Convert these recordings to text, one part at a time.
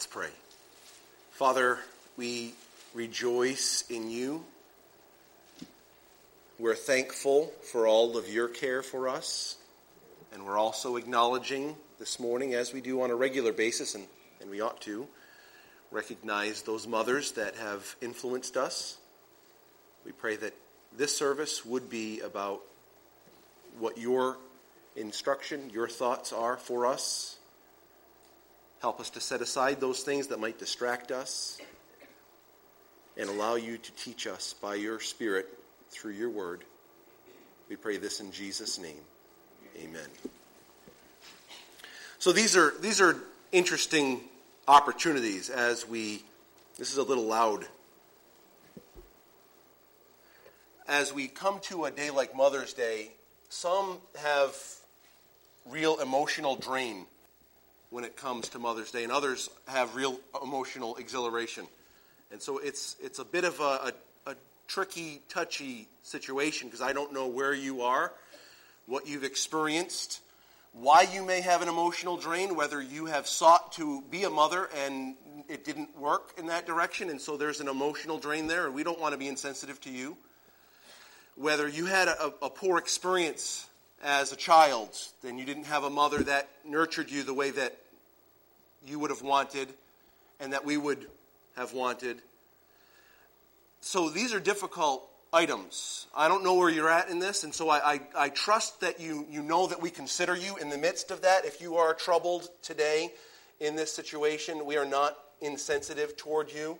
Let's pray. Father, we rejoice in you. We're thankful for all of your care for us. And we're also acknowledging this morning, as we do on a regular basis, and, and we ought to, recognize those mothers that have influenced us. We pray that this service would be about what your instruction, your thoughts are for us. Help us to set aside those things that might distract us and allow you to teach us by your Spirit through your word. We pray this in Jesus' name. Amen. So these are these are interesting opportunities as we this is a little loud. As we come to a day like Mother's Day, some have real emotional drain when it comes to Mother's Day, and others have real emotional exhilaration. And so it's it's a bit of a, a tricky, touchy situation because I don't know where you are, what you've experienced, why you may have an emotional drain, whether you have sought to be a mother and it didn't work in that direction, and so there's an emotional drain there, and we don't want to be insensitive to you. Whether you had a, a poor experience as a child, then you didn't have a mother that nurtured you the way that you would have wanted and that we would have wanted so these are difficult items. I don't know where you're at in this, and so I, I, I, trust that you, you know that we consider you in the midst of that. If you are troubled today in this situation, we are not insensitive toward you,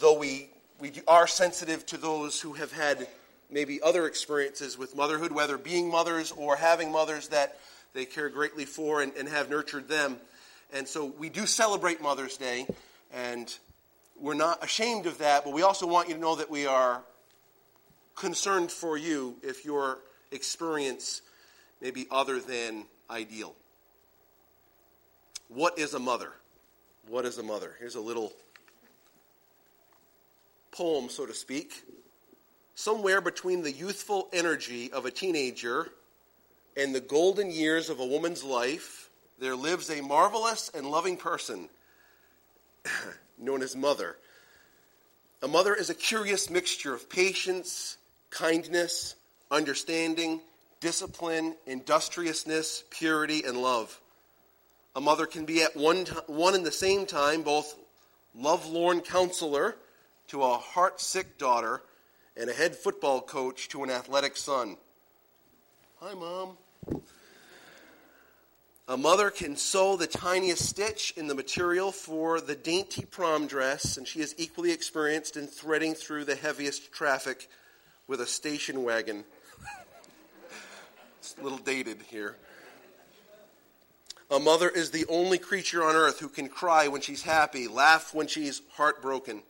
though we, we are sensitive to those who have had maybe other experiences with motherhood, whether being mothers or having mothers that they care greatly for and, and have nurtured them. And so we do celebrate Mother's Day, and we're not ashamed of that, but we also want you to know that we are concerned for you if your experience may be other than ideal. What is a mother? What is a mother? Here's a little poem, so to speak. Somewhere between the youthful energy of a teenager and the golden years of a woman's life, there lives a marvelous and loving person known as mother. A mother is a curious mixture of patience, kindness, understanding, discipline, industriousness, purity, and love. A mother can be at one, t- one and the same time both lovelorn counselor to a heart sick daughter and a head football coach to an athletic son. Hi, Mom. A mother can sew the tiniest stitch in the material for the dainty prom dress, and she is equally experienced in threading through the heaviest traffic with a station wagon. it's a little dated here. A mother is the only creature on earth who can cry when she's happy, laugh when she's heartbroken,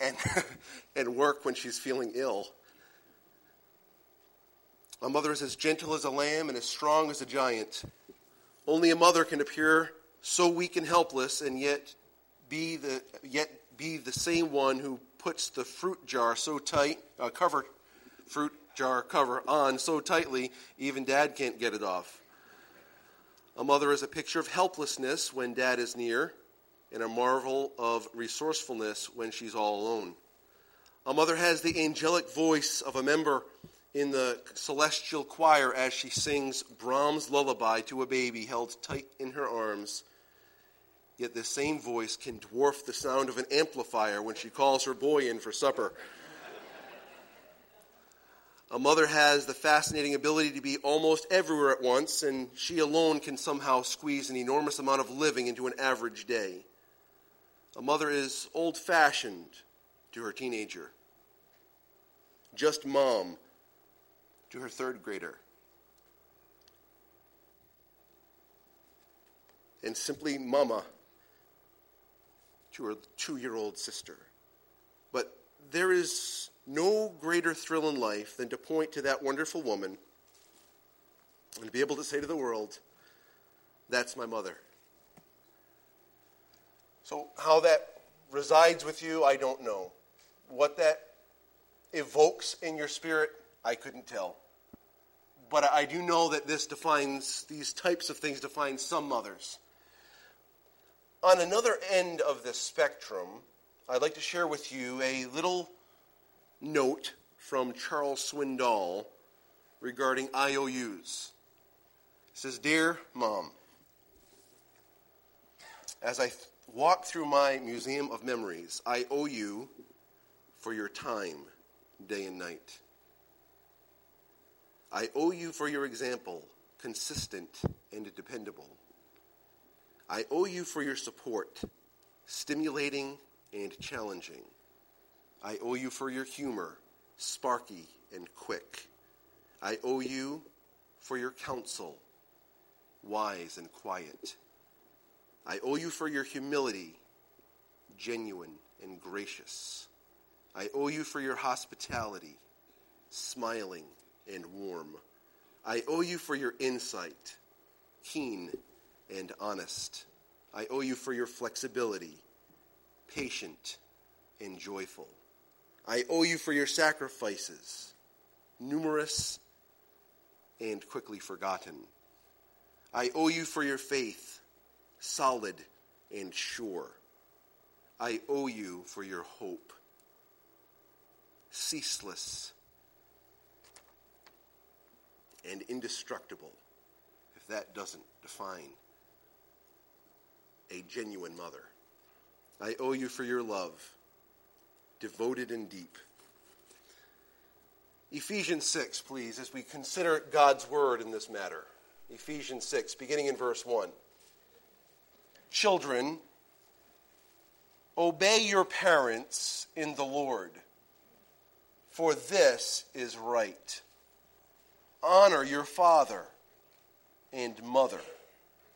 and, and work when she's feeling ill. A mother is as gentle as a lamb and as strong as a giant. Only a mother can appear so weak and helpless and yet be the, yet be the same one who puts the fruit jar so tight, uh, cover, fruit jar cover on so tightly, even dad can't get it off. A mother is a picture of helplessness when dad is near, and a marvel of resourcefulness when she's all alone. A mother has the angelic voice of a member in the celestial choir as she sings Brahms' lullaby to a baby held tight in her arms. Yet this same voice can dwarf the sound of an amplifier when she calls her boy in for supper. A mother has the fascinating ability to be almost everywhere at once, and she alone can somehow squeeze an enormous amount of living into an average day. A mother is old fashioned to her teenager. Just mom to her third grader. And simply mama to her two year old sister. But there is no greater thrill in life than to point to that wonderful woman and to be able to say to the world, That's my mother. So, how that resides with you, I don't know. What that evokes in your spirit, I couldn't tell. But I do know that this defines, these types of things define some mothers. on another end of the spectrum, I'd like to share with you a little note from Charles Swindoll regarding IOUs. It says, Dear Mom, as I th- walk through my museum of memories, I owe you for your time, day and night. I owe you for your example, consistent and dependable. I owe you for your support, stimulating and challenging. I owe you for your humor, sparky and quick. I owe you for your counsel, wise and quiet. I owe you for your humility, genuine and gracious. I owe you for your hospitality, smiling and warm. I owe you for your insight, keen and honest. I owe you for your flexibility, patient and joyful. I owe you for your sacrifices, numerous and quickly forgotten. I owe you for your faith, solid and sure. I owe you for your hope, ceaseless and indestructible, if that doesn't define a genuine mother. I owe you for your love, devoted and deep. Ephesians 6, please, as we consider God's word in this matter. Ephesians 6, beginning in verse 1. Children, obey your parents in the Lord, for this is right. Honor your father and mother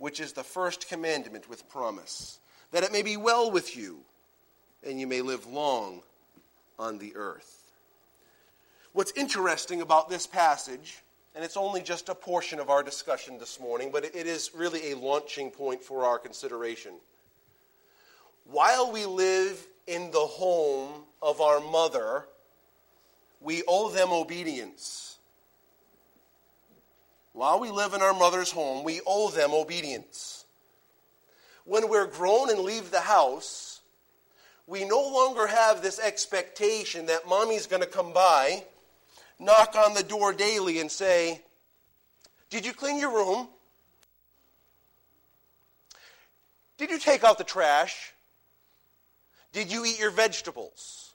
which is the first commandment with promise, that it may be well with you and you may live long on the earth. What's interesting about this passage, and it's only just a portion of our discussion this morning, but it is really a launching point for our consideration. While we live in the home of our mother, we owe them obedience. While we live in our mother's home, we owe them obedience. When we're grown and leave the house, we no longer have this expectation that mommy's going to come by, knock on the door daily, and say, Did you clean your room? Did you take out the trash? Did you eat your vegetables?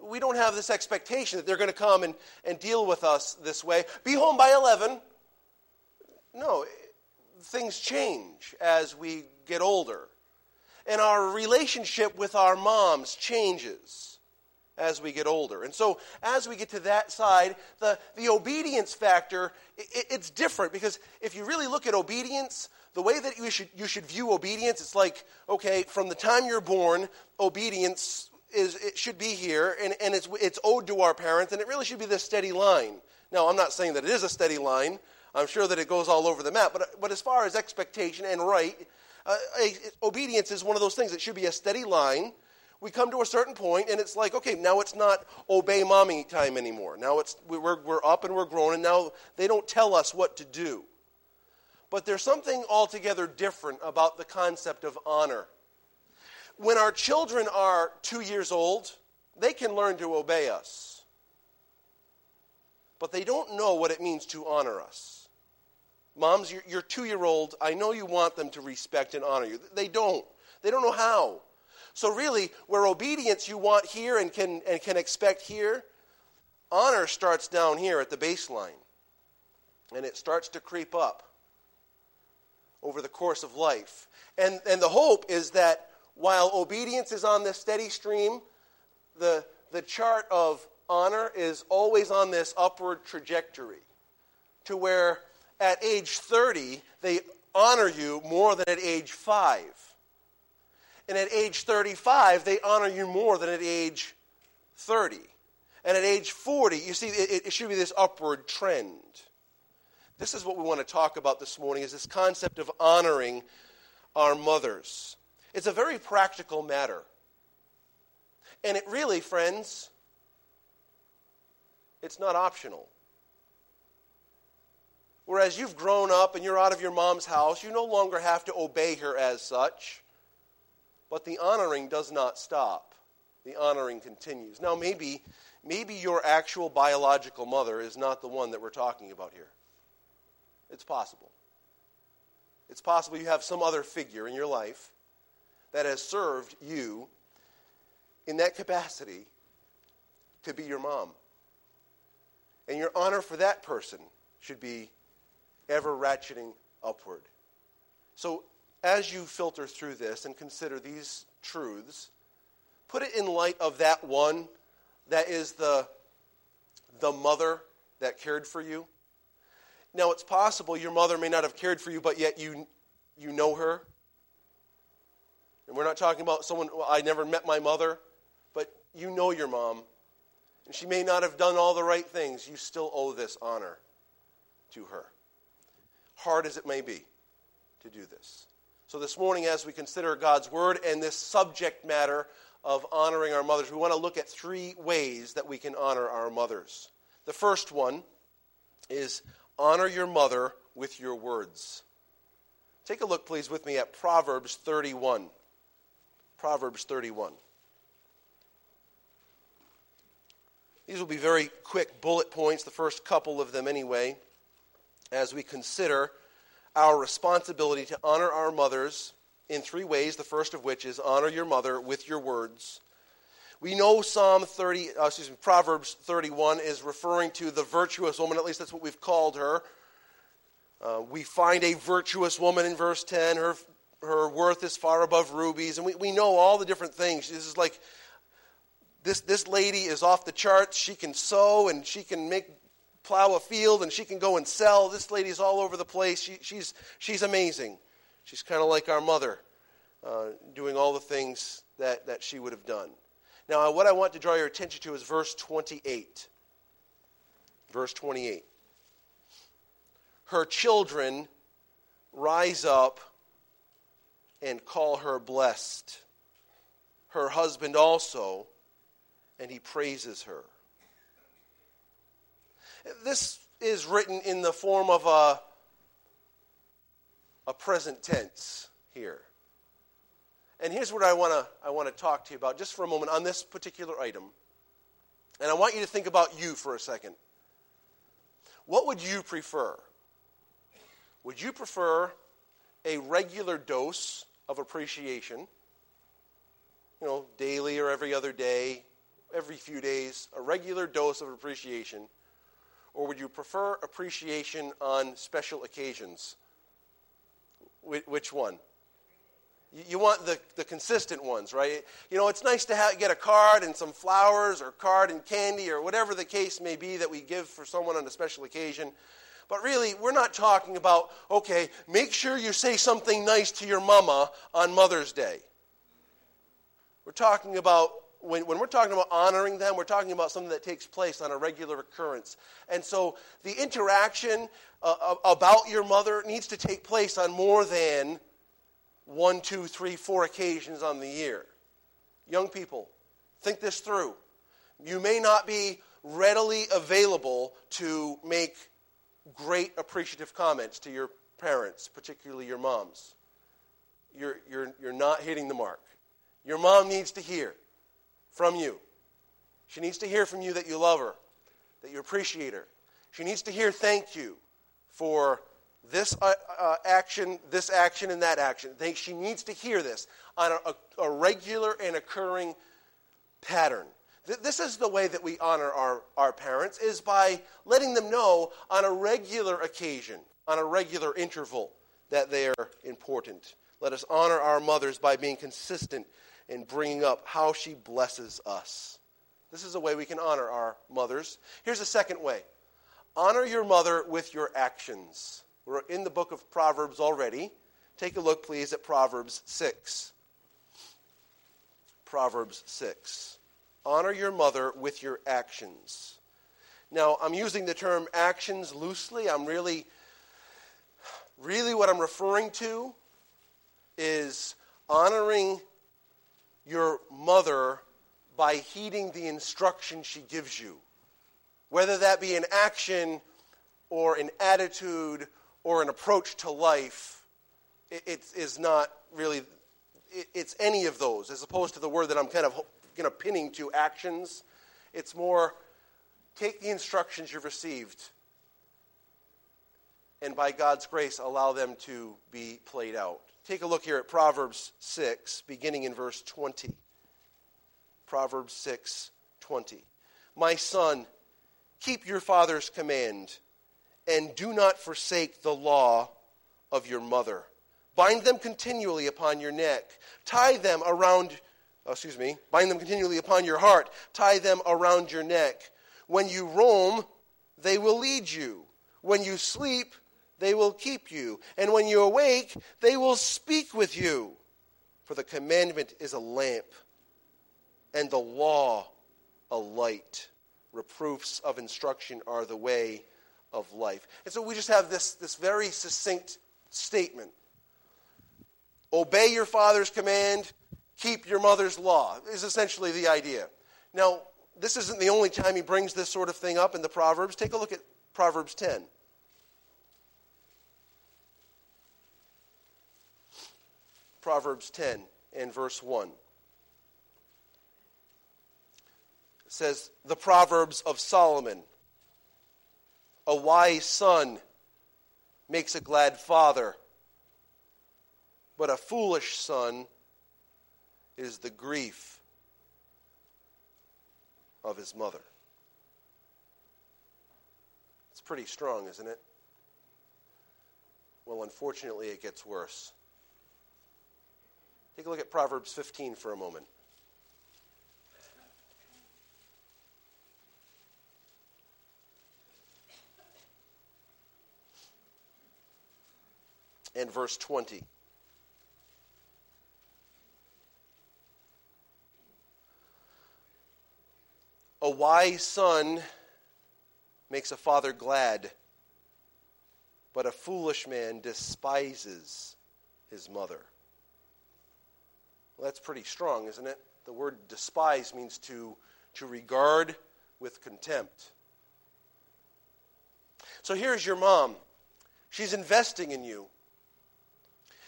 We don't have this expectation that they're going to come and, and deal with us this way. Be home by 11. No, things change as we get older. And our relationship with our moms changes as we get older. And so, as we get to that side, the, the obedience factor, it, it's different because if you really look at obedience, the way that you should, you should view obedience, it's like, okay, from the time you're born, obedience is, it should be here, and, and it's, it's owed to our parents, and it really should be this steady line. Now, I'm not saying that it is a steady line, I'm sure that it goes all over the map. But, but as far as expectation and right, uh, obedience is one of those things. It should be a steady line. We come to a certain point, and it's like, okay, now it's not obey mommy time anymore. Now it's we're, we're up and we're grown, and now they don't tell us what to do. But there's something altogether different about the concept of honor. When our children are two years old, they can learn to obey us. But they don't know what it means to honor us. Moms, your, two year old, I know you want them to respect and honor you. They don't. They don't know how. So, really, where obedience you want here and can, and can expect here, honor starts down here at the baseline. And it starts to creep up over the course of life. And, and the hope is that while obedience is on this steady stream, the, the chart of honor is always on this upward trajectory to where at age 30, they honor you more than at age 5. And at age 35, they honor you more than at age 30. And at age 40, you see, it, it should be this upward trend. This is what we want to talk about this morning is this concept of honoring our mothers. It's a very practical matter. And it really, friends, it's not optional. Whereas you've grown up and you're out of your mom's house, you no longer have to obey her as such. But the honoring does not stop. The honoring continues. Now, maybe, maybe your actual biological mother is not the one that we're talking about here. It's possible. It's possible you have some other figure in your life that has served you in that capacity to be your mom. And your honor for that person should be ever ratcheting upward. So, as you filter through this and consider these truths, put it in light of that one that is the, the mother that cared for you. Now, it's possible your mother may not have cared for you, but yet you, you know her. And we're not talking about someone, well, I never met my mother, but you know your mom. And she may not have done all the right things. You still owe this honor to her. Hard as it may be to do this. So, this morning, as we consider God's Word and this subject matter of honoring our mothers, we want to look at three ways that we can honor our mothers. The first one is honor your mother with your words. Take a look, please, with me at Proverbs 31. Proverbs 31. These will be very quick bullet points, the first couple of them anyway, as we consider our responsibility to honor our mothers in three ways, the first of which is honor your mother with your words. We know Psalm 30, uh, excuse me, Proverbs 31 is referring to the virtuous woman, at least that's what we've called her. Uh, we find a virtuous woman in verse 10. Her, her worth is far above rubies. And we, we know all the different things. This is like this, this lady is off the charts. She can sew and she can make plow a field and she can go and sell. This lady's all over the place. She, she's, she's amazing. She's kind of like our mother, uh, doing all the things that, that she would have done. Now, what I want to draw your attention to is verse 28. Verse 28. Her children rise up and call her blessed. Her husband also, and he praises her. This is written in the form of a, a present tense here. And here's what I want to I want to talk to you about just for a moment on this particular item. And I want you to think about you for a second. What would you prefer? Would you prefer a regular dose of appreciation? You know, daily or every other day, every few days, a regular dose of appreciation? Or would you prefer appreciation on special occasions? Which one? You want the, the consistent ones, right? You know, it's nice to get a card and some flowers or card and candy or whatever the case may be that we give for someone on a special occasion. But really, we're not talking about, okay, make sure you say something nice to your mama on Mother's Day. We're talking about when, when we're talking about honoring them, we're talking about something that takes place on a regular occurrence. And so the interaction uh, about your mother needs to take place on more than one, two, three, four occasions on the year. Young people, think this through. You may not be readily available to make great appreciative comments to your parents, particularly your moms. You're, you're, you're not hitting the mark. Your mom needs to hear from you. She needs to hear from you that you love her, that you appreciate her. She needs to hear thank you for this uh, uh, action, this action, and that action. They, she needs to hear this on a, a, a regular and occurring pattern. Th- this is the way that we honor our, our parents, is by letting them know on a regular occasion, on a regular interval, that they are important. Let us honor our mothers by being consistent in bringing up how she blesses us. This is a way we can honor our mothers. Here's a second way honor your mother with your actions. We're in the book of Proverbs already. Take a look, please, at Proverbs 6. Proverbs 6. Honor your mother with your actions. Now, I'm using the term actions loosely. I'm really, really what I'm referring to is honoring your mother by heeding the instruction she gives you, whether that be an action or an attitude or an approach to life. It, is not really it, it's any of those, as opposed to the word that I'm kind of you know, pinning to actions. It's more take the instructions you've received and by God's grace allow them to be played out. Take a look here at Proverbs 6, beginning in verse 20. Proverbs 6, 20. My son, keep your father's command, and do not forsake the law of your mother. Bind them continually upon your neck. Tie them around, oh, excuse me, bind them continually upon your heart. Tie them around your neck. When you roam, they will lead you. When you sleep, they will keep you. And when you awake, they will speak with you. For the commandment is a lamp, and the law a light. Reproofs of instruction are the way of life. And so we just have this, this very succinct statement Obey your father's command, keep your mother's law, is essentially the idea. Now, this isn't the only time he brings this sort of thing up in the Proverbs. Take a look at Proverbs 10. Proverbs 10 and verse 1. It says, The Proverbs of Solomon. A wise son makes a glad father, but a foolish son is the grief of his mother. It's pretty strong, isn't it? Well, unfortunately, it gets worse. Take a look at Proverbs 15 for a moment. And verse 20. A wise son makes a father glad, but a foolish man despises his mother. Well, that's pretty strong, isn't it? The word despise means to, to regard with contempt. So here's your mom. She's investing in you.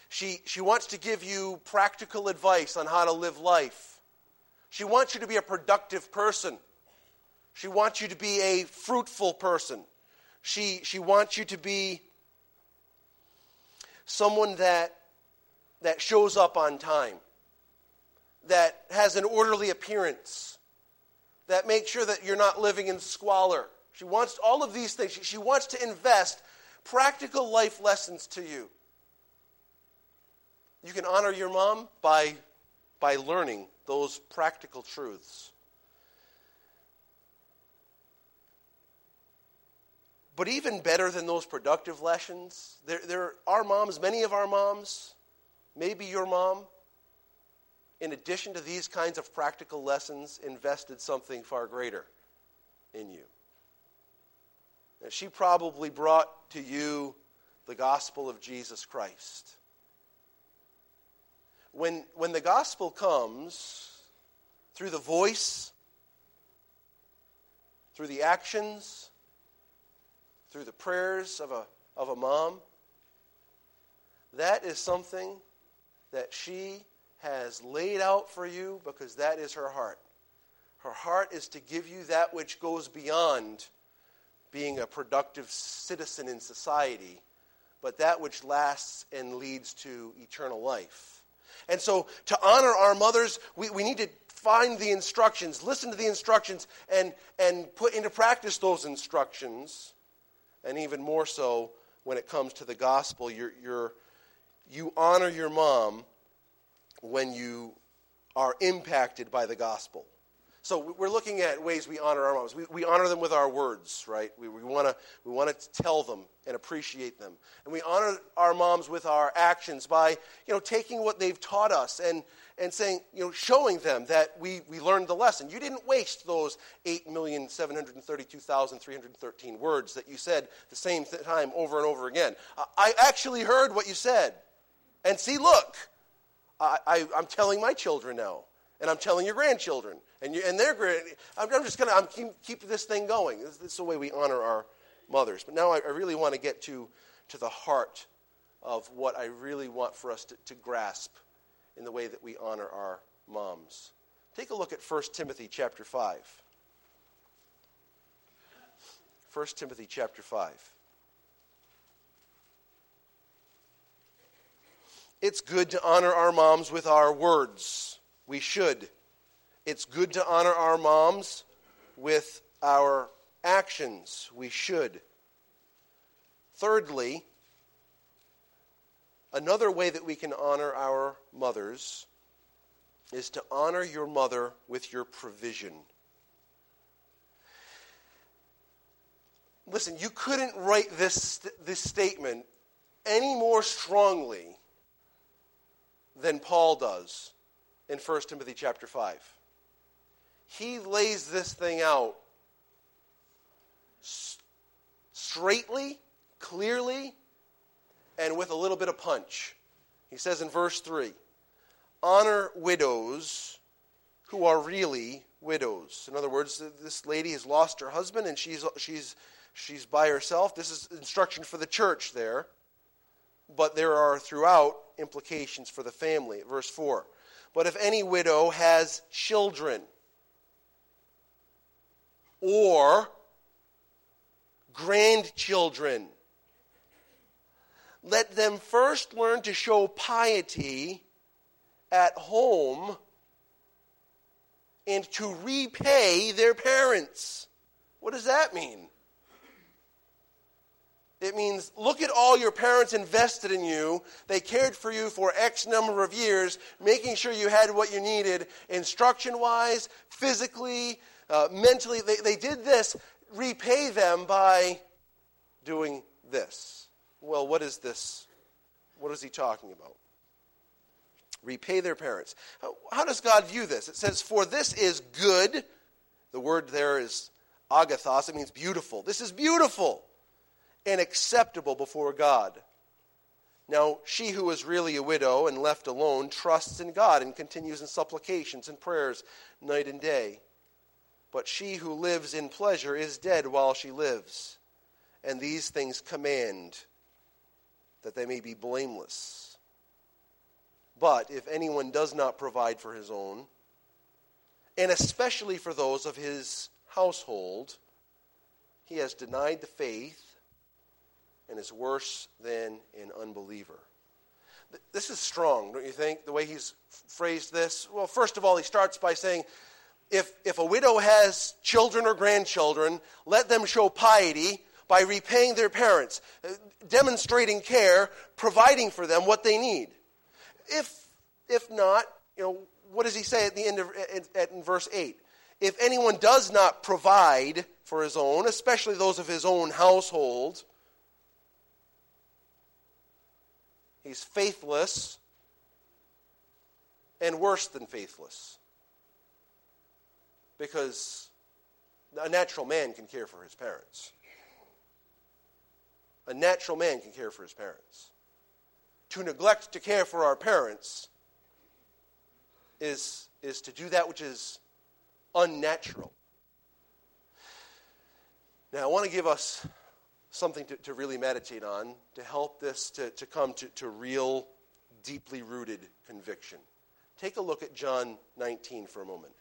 She, she wants to give you practical advice on how to live life. She wants you to be a productive person. She wants you to be a fruitful person. She, she wants you to be someone that, that shows up on time that has an orderly appearance, that makes sure that you're not living in squalor. She wants all of these things. She, wants to invest practical life lessons to you. You can honor your mom by, by learning those practical truths. But even better than those productive lessons, there, there are moms, many of our moms, maybe your mom, in addition to these kinds of practical lessons, invested something far greater in you. She probably brought to you the gospel of Jesus Christ. When, when the gospel comes through the voice, through the actions, through the prayers of a, of a mom, that is something that she has laid out for you because that is her heart. Her heart is to give you that which goes beyond being a productive citizen in society, but that which lasts and leads to eternal life. And so, to honor our mothers, we, we need to find the instructions, listen to the instructions, and, and put into practice those instructions. And even more so, when it comes to the gospel, you're, you're, you honor your mom when you are impacted by the gospel. So we're looking at ways we honor our moms. We, we honor them with our words, right? We, we want to we wanna tell them and appreciate them. And we honor our moms with our actions by, you know, taking what they've taught us and, and saying, you know, showing them that we, we learned the lesson. You didn't waste those 8,732,313 words that you said the same th- time over and over again. I actually heard what you said. And see, look, I, am telling my children now, and I'm telling your grandchildren, and, you, and their grand. I'm, I'm just going to keep, keep, this thing going. This, this, is the way we honor our mothers. But now I, I really want to get to, to the heart of what I really want for us to, to grasp in the way that we honor our moms. Take a look at 1 Timothy chapter 5. 1 Timothy chapter 5. It's good to honor our moms with our words. We should. It's good to honor our moms with our actions. We should. Thirdly, another way that we can honor our mothers is to honor your mother with your provision. Listen, you couldn't write this, this statement any more strongly than Paul does in 1 Timothy chapter 5. He lays this thing out straightly, clearly, and with a little bit of punch. He says in verse 3 Honor widows who are really widows. In other words, this lady has lost her husband and she's, she's, she's by herself. This is instruction for the church there. But there are throughout implications for the family. Verse 4 But if any widow has children, or grandchildren. Let them first learn to show piety at home and to repay their parents. What does that mean? It means look at all your parents invested in you. They cared for you for X number of years, making sure you had what you needed, instruction wise, physically, uh, mentally. They, they did this repay them by doing this. Well, what is this? What is he talking about? Repay their parents. How, how does God view this? It says, For this is good. The word there is agathos. It means beautiful. This is beautiful and acceptable before God. Now, she who is really a widow and left alone trusts in God and continues in supplications and prayers night and day. But she who lives in pleasure is dead while she lives. And these things command that they may be blameless. But if anyone does not provide for his own, and especially for those of his household, he has denied the faith and is worse than an unbeliever. This is strong, don't you think, the way he's phrased this? Well, first of all, he starts by saying, if, if a widow has children or grandchildren, let them show piety by repaying their parents, uh, demonstrating care, providing for them what they need. If, if not, you know, what does he say at the end of at, in verse 8? If anyone does not provide for his own, especially those of his own household, he's faithless and worse than faithless because a natural man can care for his parents. A natural man can care for his parents. To neglect to care for our parents is, is to do that which is unnatural. Now, I want to give us something to, to really meditate on to help this to, to come to, to real, deeply rooted conviction. Take a look at John 19 for a moment.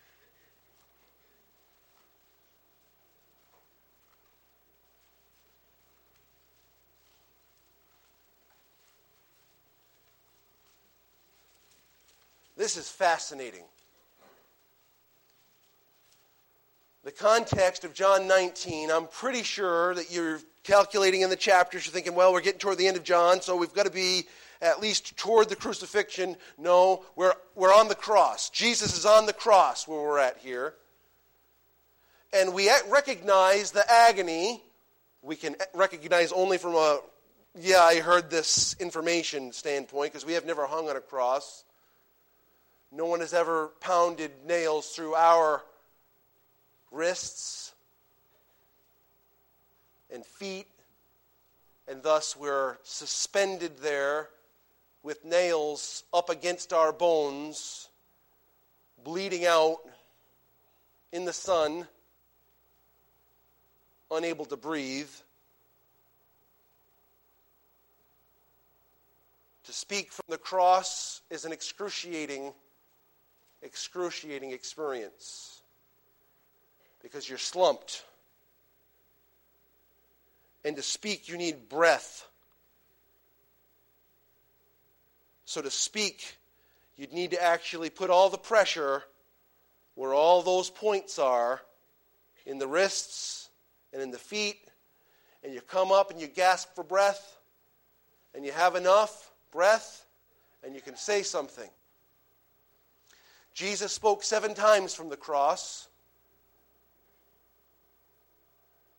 This is fascinating. The context of John 19, I'm pretty sure that you're calculating in the chapters, you're thinking, well, we're getting toward the end of John, so we've got to be at least toward the crucifixion. No, we're, we're on the cross. Jesus is on the cross where we're at here. And we recognize the agony. We can recognize only from a, yeah, I heard this information standpoint, because we have never hung on a cross. No one has ever pounded nails through our wrists and feet, and thus we're suspended there with nails up against our bones, bleeding out in the sun, unable to breathe. To speak from the cross is an excruciating, excruciating experience because you're slumped. And to speak, you need breath. So to speak, you'd need to actually put all the pressure where all those points are in the wrists and in the feet, and you come up and you gasp for breath, and you have enough breath, and you can say something. Jesus spoke seven times from the cross,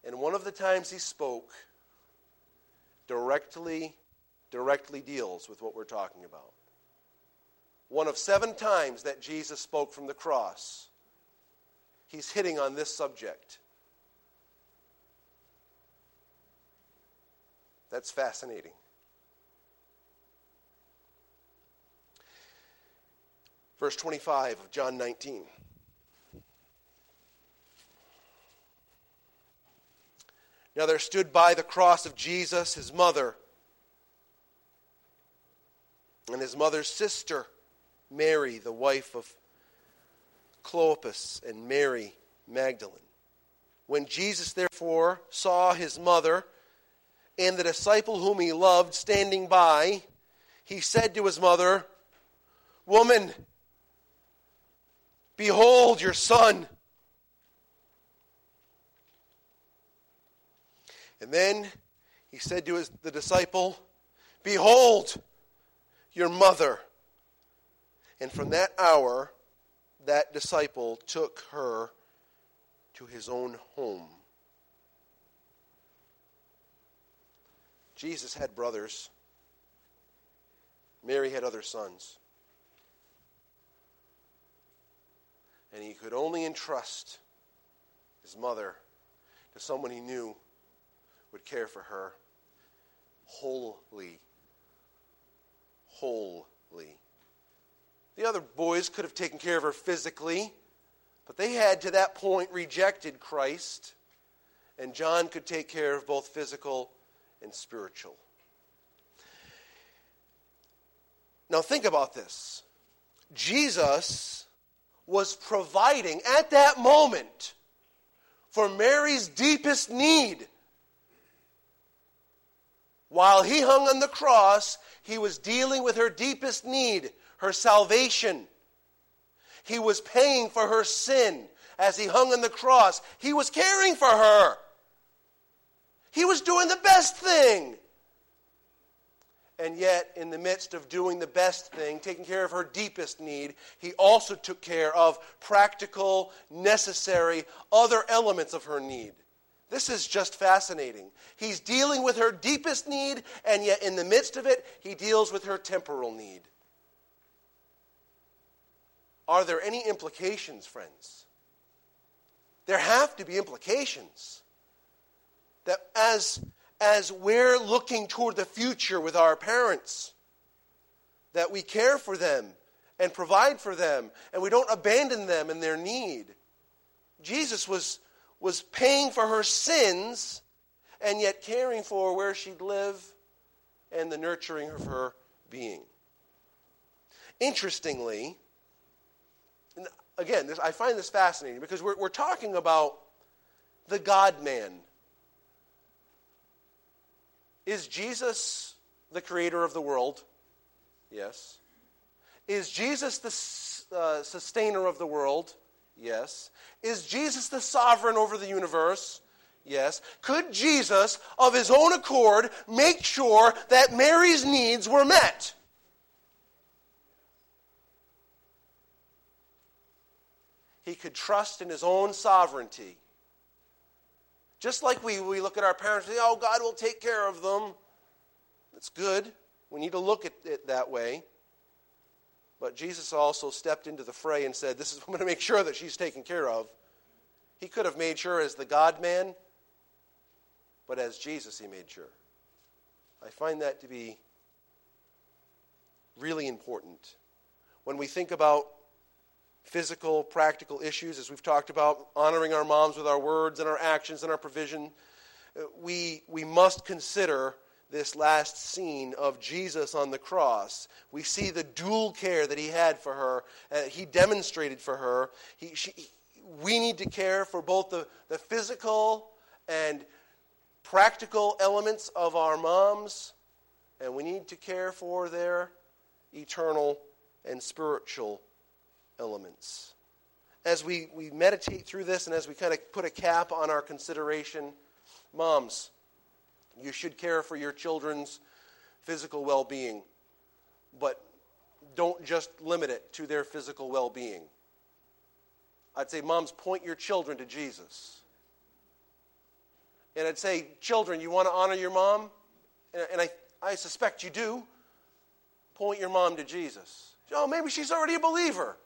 and one of the times he spoke directly directly deals with what we're talking about. One of seven times that Jesus spoke from the cross, he's hitting on this subject. That's fascinating. Verse 25 of John 19. Now there stood by the cross of Jesus his mother and his mother's sister, Mary, the wife of Clopas, and Mary Magdalene. When Jesus, therefore, saw his mother and the disciple whom he loved standing by, he said to his mother, Woman, behold your son. And then he said to his, the disciple, Behold, your mother. And from that hour, that disciple took her to his own home. Jesus had brothers. Mary had other sons. And he could only entrust his mother to someone he knew would care for her wholly wholly. The other boys could have taken care of her physically, but they had to that point rejected Christ, and John could take care of both physical and spiritual. Now, think about this. Jesus was providing at that moment for Mary's deepest need. While he hung on the cross, he was dealing with her deepest need, her salvation. He was paying for her sin as he hung on the cross. He was caring for her. He was doing the best thing. And yet, in the midst of doing the best thing, taking care of her deepest need, he also took care of practical, necessary, other elements of her need. This is just fascinating. He's dealing with her deepest need, and yet in the midst of it, he deals with her temporal need. Are there any implications, friends? There have to be implications. That as, as we're looking toward the future with our parents, that we care for them and provide for them, and we don't abandon them in their need. Jesus was was paying for her sins and yet caring for where she'd live and the nurturing of her being. Interestingly, again, this, I find this fascinating because we're, we're talking about the God man. Is Jesus the creator of the world? Yes. Is Jesus the uh, sustainer of the world? Yes. Is Jesus the sovereign over the universe? Yes. Could Jesus, of his own accord, make sure that Mary's needs were met? He could trust in his own sovereignty. Just like we, we look at our parents and say, oh, God will take care of them. That's good. We need to look at it that way. But Jesus also stepped into the fray and said, This is, what I'm going to make sure that she's taken care of. He could have made sure as the God man, but as Jesus, he made sure. I find that to be really important. When we think about physical, practical issues, as we've talked about, honoring our moms with our words and our actions and our provision, uh, we, we must consider this last scene of Jesus on the cross, we see the dual care that he had for her, uh, he demonstrated for her. He, she, we need to care for both the, the physical and practical elements of our moms, and we need to care for their eternal and spiritual elements. As we, we meditate through this and as we kind of put a cap on our consideration, moms, you should care for your children's physical well being, but don't just limit it to their physical well being. I'd say, moms, point your children to Jesus. And I'd say, children, you want to honor your mom? And I, I suspect you do. Point your mom to Jesus. Oh, maybe she's already a believer.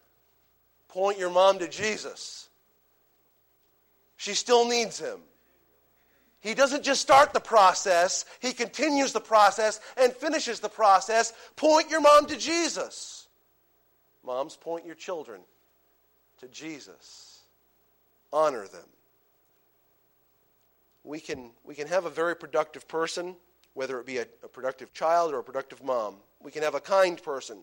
Point your mom to Jesus. She still needs him. He doesn't just start the process, he continues the process and finishes the process. Point your mom to Jesus. Moms, point your children to Jesus. Honor them. We can, we can have a very productive person, whether it be a, a productive child or a productive mom. We can have a kind person,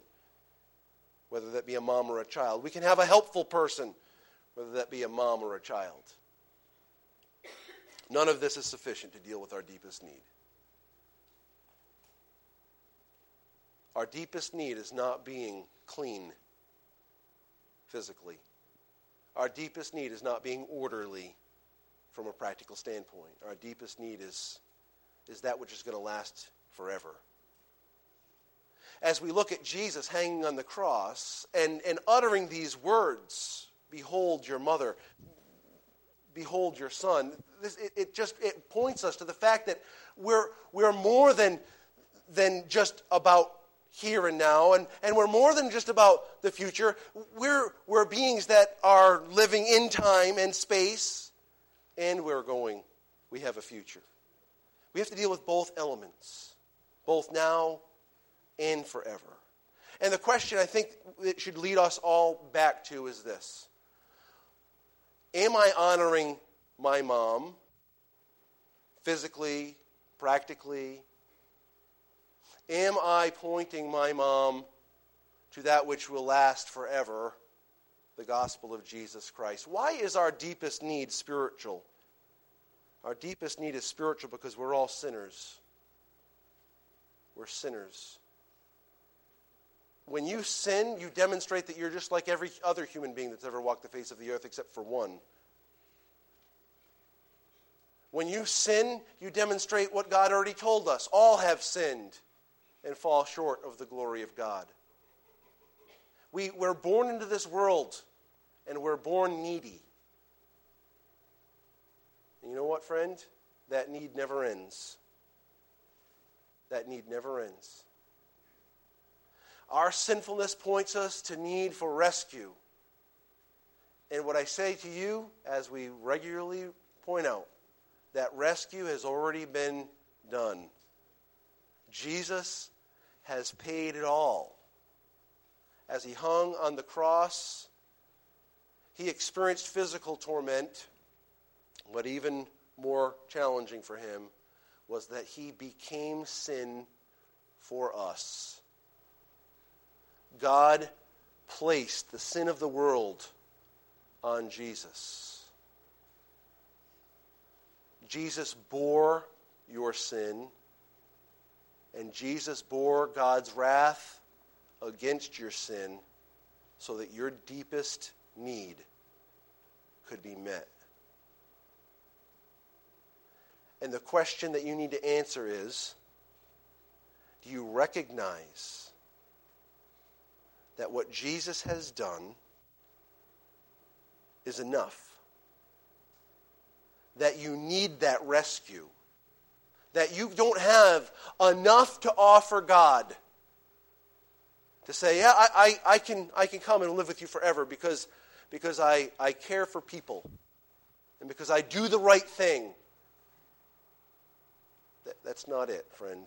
whether that be a mom or a child. We can have a helpful person, whether that be a mom or a child. None of this is sufficient to deal with our deepest need. Our deepest need is not being clean physically. Our deepest need is not being orderly from a practical standpoint. Our deepest need is, is that which is going to last forever. As we look at Jesus hanging on the cross and, and uttering these words, Behold your mother, behold your son, this, it, it just it points us to the fact that we're, we're more than, than just about here and now, and, and we're more than just about the future. We're, we're beings that are living in time and space, and we're going, we have a future. We have to deal with both elements, both now and forever. And the question I think it should lead us all back to is this Am I honoring my mom physically, practically, Am I pointing my mom to that which will last forever, the gospel of Jesus Christ? Why is our deepest need spiritual? Our deepest need is spiritual because we're all sinners. We're sinners. When you sin, you demonstrate that you're just like every other human being that's ever walked the face of the earth except for one. When you sin, you demonstrate what God already told us. All have sinned and fall short of the glory of God. We, we're born into this world and we're born needy. And you know what, friend? That need never ends. That need never ends. Our sinfulness points us to need for rescue. And what I say to you, as we regularly point out, that rescue has already been done. Jesus has paid it all. As he hung on the cross, he experienced physical torment, but even more challenging for him was that he became sin for us. God placed the sin of the world on Jesus. Jesus bore your sin and Jesus bore God's wrath against your sin so that your deepest need could be met. And the question that you need to answer is do you recognize that what Jesus has done is enough? That you need that rescue? that you don't have enough to offer God to say, yeah, I, I, I, can, I can come and live with you forever because, because I, I care for people and because I do the right thing. That, that's not it, friend.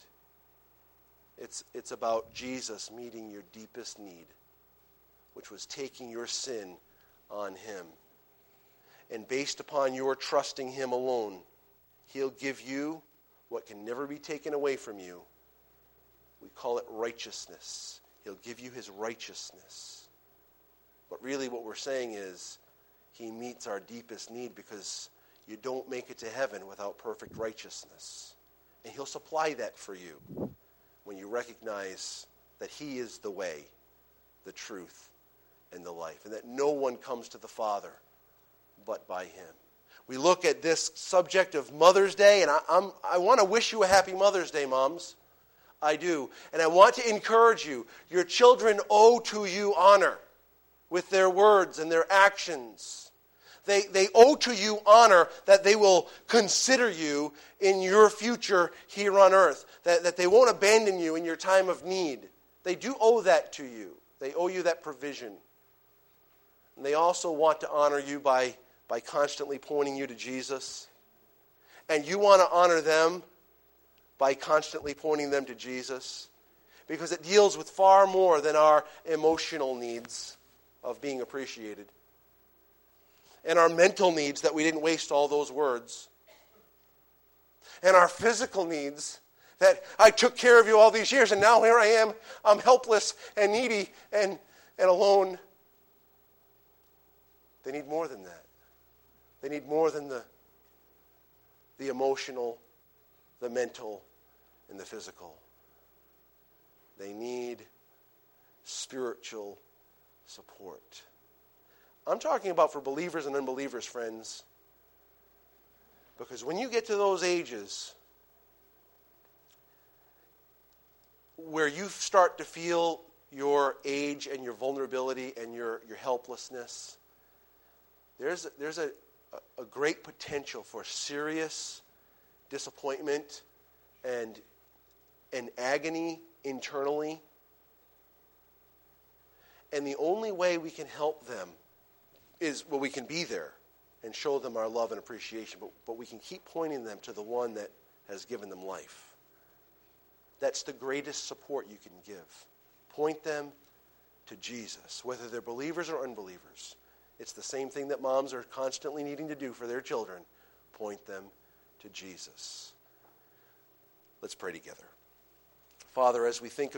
It's, it's about Jesus meeting your deepest need, which was taking your sin on Him. And based upon your trusting Him alone, He'll give you what can never be taken away from you. We call it righteousness. He'll give you his righteousness. But really, what we're saying is, he meets our deepest need because you don't make it to heaven without perfect righteousness. And he'll supply that for you when you recognize that he is the way, the truth, and the life, and that no one comes to the Father but by him. We look at this subject of Mother's Day, and I, I want to wish you a happy Mother's Day, moms. I do. And I want to encourage you. Your children owe to you honor with their words and their actions. They, they owe to you honor that they will consider you in your future here on earth, that, that they won't abandon you in your time of need. They do owe that to you. They owe you that provision. And they also want to honor you by, by constantly pointing you to Jesus. And you want to honor them by constantly pointing them to Jesus because it deals with far more than our emotional needs of being appreciated and our mental needs that we didn't waste all those words and our physical needs that I took care of you all these years and now here I am I'm helpless and needy and, and alone they need more than that. They need more than the, the emotional, the mental, and the physical. They need spiritual support. I'm talking about for believers and unbelievers, friends. Because when you get to those ages where you start to feel your age and your vulnerability and your, your helplessness, there's, there's a, a great potential for serious disappointment and, and agony internally. And the only way we can help them is, well, we can be there and show them our love and appreciation, but, but we can keep pointing them to the one that has given them life. That's the greatest support you can give. Point them to Jesus, whether they're believers or unbelievers. It's the same thing that moms are constantly needing to do for their children point them to Jesus. Let's pray together. Father, as we think of